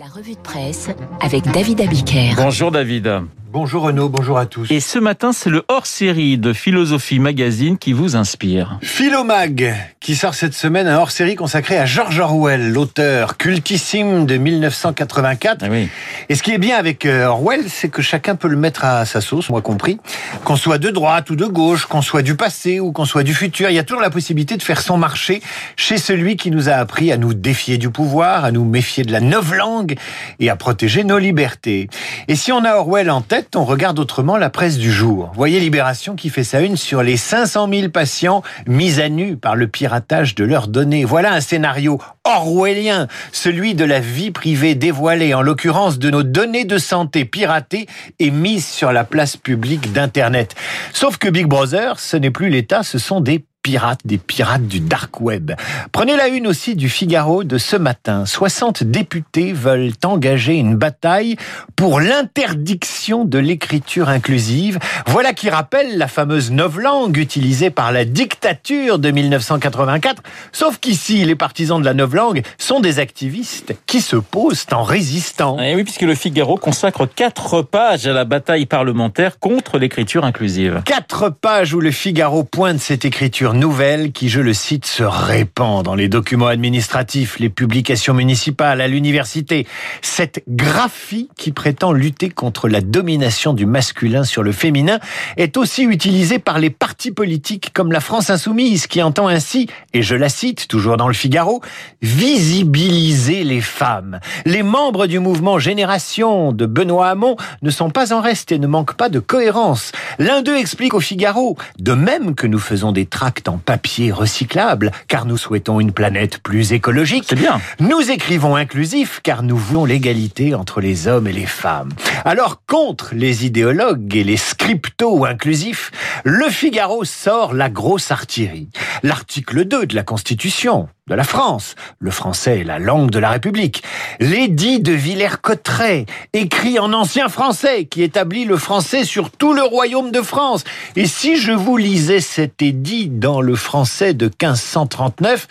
La revue de presse avec David Abiker. Bonjour David. Bonjour Renaud, bonjour à tous. Et ce matin, c'est le hors-série de Philosophie Magazine qui vous inspire. Philomag, qui sort cette semaine un hors-série consacré à George Orwell, l'auteur cultissime de 1984. Ah oui. Et ce qui est bien avec euh, Orwell, c'est que chacun peut le mettre à sa sauce, moi compris. Qu'on soit de droite ou de gauche, qu'on soit du passé ou qu'on soit du futur, il y a toujours la possibilité de faire son marché chez celui qui nous a appris à nous défier du pouvoir, à nous méfier de la langue et à protéger nos libertés. Et si on a Orwell en tête, on regarde autrement la presse du jour. Voyez Libération qui fait sa une sur les 500 000 patients mis à nu par le piratage de leurs données. Voilà un scénario orwellien, celui de la vie privée dévoilée, en l'occurrence de nos données de santé piratées et mises sur la place publique d'Internet. Sauf que Big Brother, ce n'est plus l'État, ce sont des pirates, des pirates du dark web. Prenez la une aussi du Figaro de ce matin. 60 députés veulent engager une bataille pour l'interdiction de l'écriture inclusive. Voilà qui rappelle la fameuse novlangue utilisée par la dictature de 1984. Sauf qu'ici, les partisans de la novlangue sont des activistes qui se posent en résistant. Et oui, puisque le Figaro consacre quatre pages à la bataille parlementaire contre l'écriture inclusive. Quatre pages où le Figaro pointe cette écriture nouvelle qui, je le cite, se répand dans les documents administratifs, les publications municipales, à l'université. Cette graphie qui prétend lutter contre la domination du masculin sur le féminin est aussi utilisée par les partis politiques comme la France insoumise qui entend ainsi, et je la cite toujours dans le Figaro, visibiliser les femmes. Les membres du mouvement Génération de Benoît Hamon ne sont pas en reste et ne manquent pas de cohérence. L'un d'eux explique au Figaro, de même que nous faisons des tracts en papier recyclable, car nous souhaitons une planète plus écologique. C'est bien. Nous écrivons inclusif, car nous voulons l'égalité entre les hommes et les femmes. Alors, contre les idéologues et les scripto-inclusifs, le Figaro sort la grosse artillerie. L'article 2 de la Constitution, de la France. Le français est la langue de la République. L'édit de Villers-Cotterêts, écrit en ancien français, qui établit le français sur tout le royaume de France. Et si je vous lisais cet édit dans le français de 1539,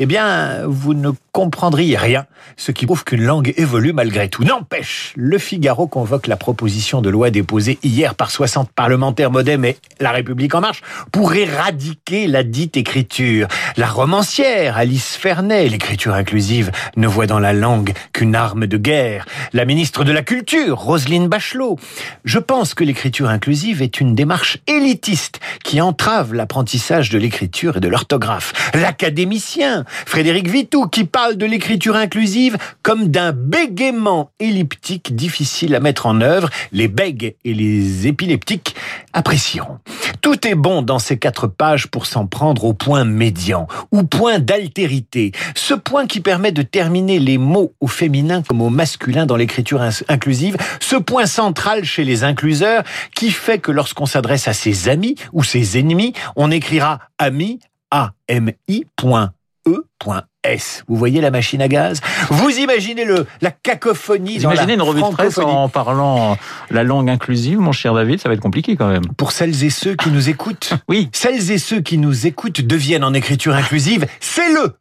eh bien, vous ne comprendriez rien, ce qui prouve qu'une langue évolue malgré tout. N'empêche, le Figaro convoque la proposition de loi déposée hier par 60 parlementaires modem et La République en marche pour éradiquer la dite écriture. La romancière, Fernet, l'écriture inclusive, ne voit dans la langue qu'une arme de guerre. La ministre de la Culture, Roselyne Bachelot. Je pense que l'écriture inclusive est une démarche élitiste qui entrave l'apprentissage de l'écriture et de l'orthographe. L'académicien, Frédéric Vitou, qui parle de l'écriture inclusive comme d'un bégaiement elliptique difficile à mettre en œuvre. Les bègues et les épileptiques apprécieront. Tout est bon dans ces quatre pages pour s'en prendre au point médian, ou point d'altérité, ce point qui permet de terminer les mots au féminin comme au masculin dans l'écriture inclusive, ce point central chez les incluseurs qui fait que lorsqu'on s'adresse à ses amis ou ses ennemis, on écrira ami, A-M-I, point E, point S. Vous voyez la machine à gaz? Vous imaginez le, la cacophonie Vous imaginez une revue de presse en parlant la langue inclusive, mon cher David, ça va être compliqué quand même. Pour celles et ceux qui nous écoutent, oui. Celles et ceux qui nous écoutent deviennent en écriture inclusive, c'est le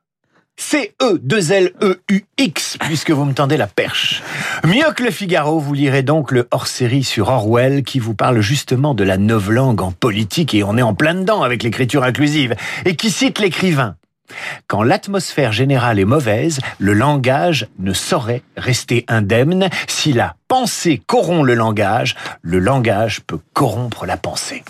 C-E-2-L-E-U-X, puisque vous me tendez la perche. Mieux que le Figaro, vous lirez donc le hors-série sur Orwell qui vous parle justement de la novlangue en politique et on est en plein dedans avec l'écriture inclusive et qui cite l'écrivain. Quand l'atmosphère générale est mauvaise, le langage ne saurait rester indemne. Si la pensée corrompt le langage, le langage peut corrompre la pensée.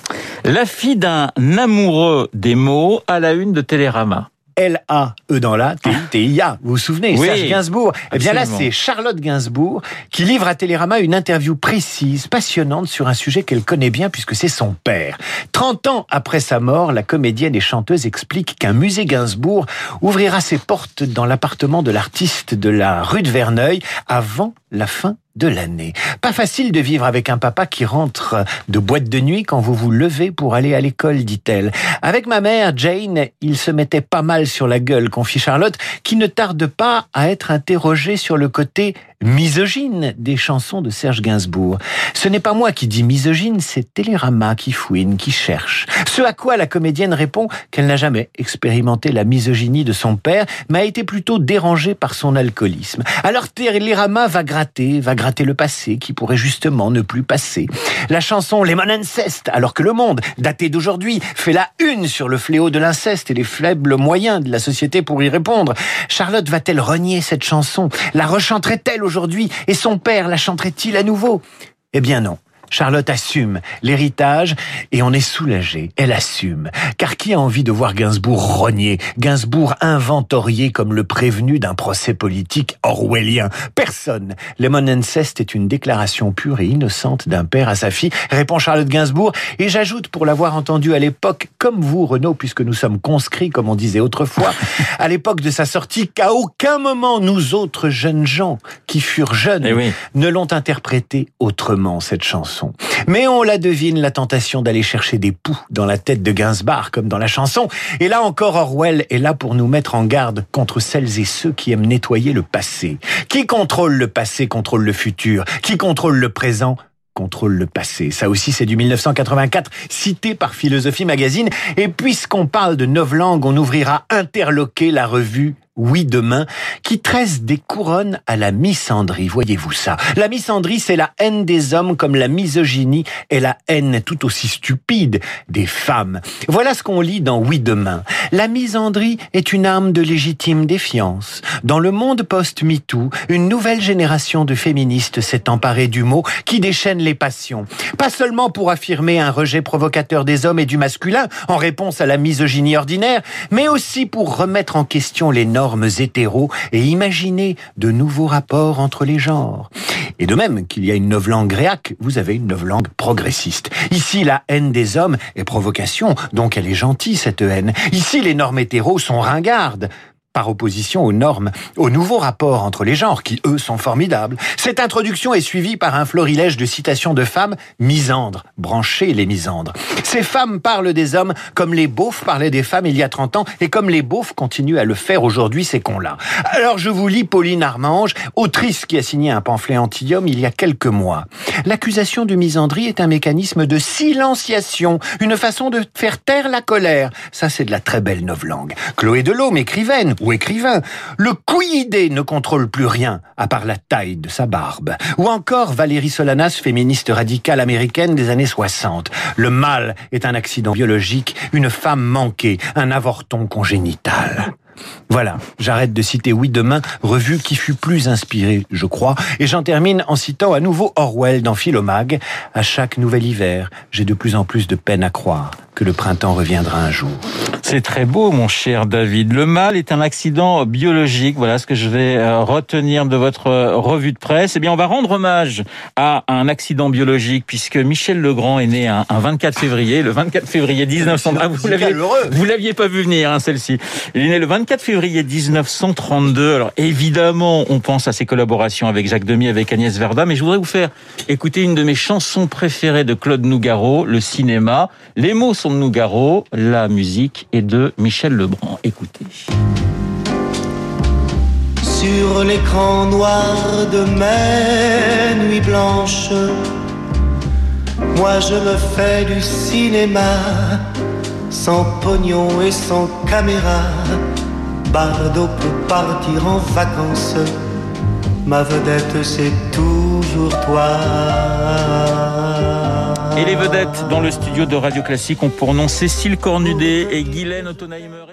La fille d'un amoureux des mots à la une de Télérama. L-A-E dans la, T-I-T-I-A. Vous vous souvenez, oui, Serge Gainsbourg. Eh bien là, c'est Charlotte Gainsbourg qui livre à Télérama une interview précise, passionnante sur un sujet qu'elle connaît bien puisque c'est son père. 30 ans après sa mort, la comédienne et chanteuse explique qu'un musée Gainsbourg ouvrira ses portes dans l'appartement de l'artiste de la rue de Verneuil avant la fin de l'année. Pas facile de vivre avec un papa qui rentre de boîte de nuit quand vous vous levez pour aller à l'école, dit-elle. Avec ma mère, Jane, il se mettait pas mal sur la gueule, confie Charlotte, qui ne tarde pas à être interrogée sur le côté misogyne des chansons de Serge Gainsbourg. Ce n'est pas moi qui dis misogyne, c'est Télérama qui fouine, qui cherche. Ce à quoi la comédienne répond qu'elle n'a jamais expérimenté la misogynie de son père, mais a été plutôt dérangée par son alcoolisme. Alors Télérama va gratter, va gratter le passé qui pourrait justement ne plus passer. La chanson Lemon Incest, alors que le monde, daté d'aujourd'hui, fait la une sur le fléau de l'inceste et les faibles moyens de la société pour y répondre. Charlotte va-t-elle renier cette chanson? La rechanterait-elle aujourd'hui? Et son père la chanterait-il à nouveau? Eh bien non. Charlotte assume l'héritage et on est soulagé. Elle assume. Car qui a envie de voir Gainsbourg rogner, Gainsbourg inventorié comme le prévenu d'un procès politique orwellien Personne. Lemon Incest est une déclaration pure et innocente d'un père à sa fille, répond Charlotte Gainsbourg. Et j'ajoute, pour l'avoir entendu à l'époque, comme vous, Renaud, puisque nous sommes conscrits, comme on disait autrefois, à l'époque de sa sortie, qu'à aucun moment nous autres jeunes gens qui furent jeunes Eh oui. ne l'ont interprété autrement, cette chanson. Mais on la devine, la tentation d'aller chercher des poux dans la tête de Gainsbourg, comme dans la chanson. Et là encore, Orwell est là pour nous mettre en garde contre celles et ceux qui aiment nettoyer le passé. Qui contrôle le passé contrôle le futur. Qui contrôle le présent contrôle le passé. Ça aussi, c'est du 1984, cité par Philosophie Magazine. Et puisqu'on parle de novlangue, on ouvrira interloquer la revue oui demain, qui tresse des couronnes à la misandrie. Voyez-vous ça? La misandrie, c'est la haine des hommes comme la misogynie est la haine tout aussi stupide des femmes. Voilà ce qu'on lit dans Oui demain. La misandrie est une arme de légitime défiance. Dans le monde post-MeToo, une nouvelle génération de féministes s'est emparée du mot qui déchaîne les passions. Pas seulement pour affirmer un rejet provocateur des hommes et du masculin en réponse à la misogynie ordinaire, mais aussi pour remettre en question les normes hétéros et imaginer de nouveaux rapports entre les genres. Et de même qu'il y a une novlangue réac, vous avez une novlangue progressiste. Ici, la haine des hommes est provocation, donc elle est gentille, cette haine. Ici, les normes hétéros sont ringardes par opposition aux normes, aux nouveaux rapports entre les genres, qui eux sont formidables. Cette introduction est suivie par un florilège de citations de femmes misandres, branchées les misandres. Ces femmes parlent des hommes comme les beaufs parlaient des femmes il y a 30 ans, et comme les beaufs continuent à le faire aujourd'hui, ces cons-là. Alors je vous lis Pauline Armange, autrice qui a signé un pamphlet anti-homme il y a quelques mois. L'accusation de misandrie est un mécanisme de silenciation, une façon de faire taire la colère. Ça, c'est de la très belle novlangue. Chloé Delhomme, écrivaine, ou écrivain. Le couillidé ne contrôle plus rien, à part la taille de sa barbe. Ou encore Valérie Solanas, féministe radicale américaine des années 60. Le mal est un accident biologique, une femme manquée, un avorton congénital. Voilà, j'arrête de citer Oui demain, revue qui fut plus inspirée, je crois, et j'en termine en citant à nouveau Orwell dans Philomag. À chaque nouvel hiver, j'ai de plus en plus de peine à croire que le printemps reviendra un jour. C'est très beau, mon cher David. Le mal est un accident biologique. Voilà ce que je vais euh, retenir de votre euh, revue de presse. Eh bien, on va rendre hommage à un accident biologique puisque Michel Legrand est né un, un 24 février, le 24 février 1900. Ah, vous l'aviez, vous l'aviez pas vu venir, hein, celle-ci. Il est né le 24 février 1932. Alors, évidemment, on pense à ses collaborations avec Jacques Demy, avec Agnès Verda, mais je voudrais vous faire écouter une de mes chansons préférées de Claude Nougaro, le cinéma. Les mots sont de Nougaro, la musique est de Michel Lebrun. Écoutez. Sur l'écran noir de mes nuits blanches, moi je me fais du cinéma, sans pognon et sans caméra. Bardot peut partir en vacances, ma vedette c'est toujours toi. Et les vedettes dans le studio de Radio Classique ont pour nom Cécile Cornudet et Guylaine Ottonheimer.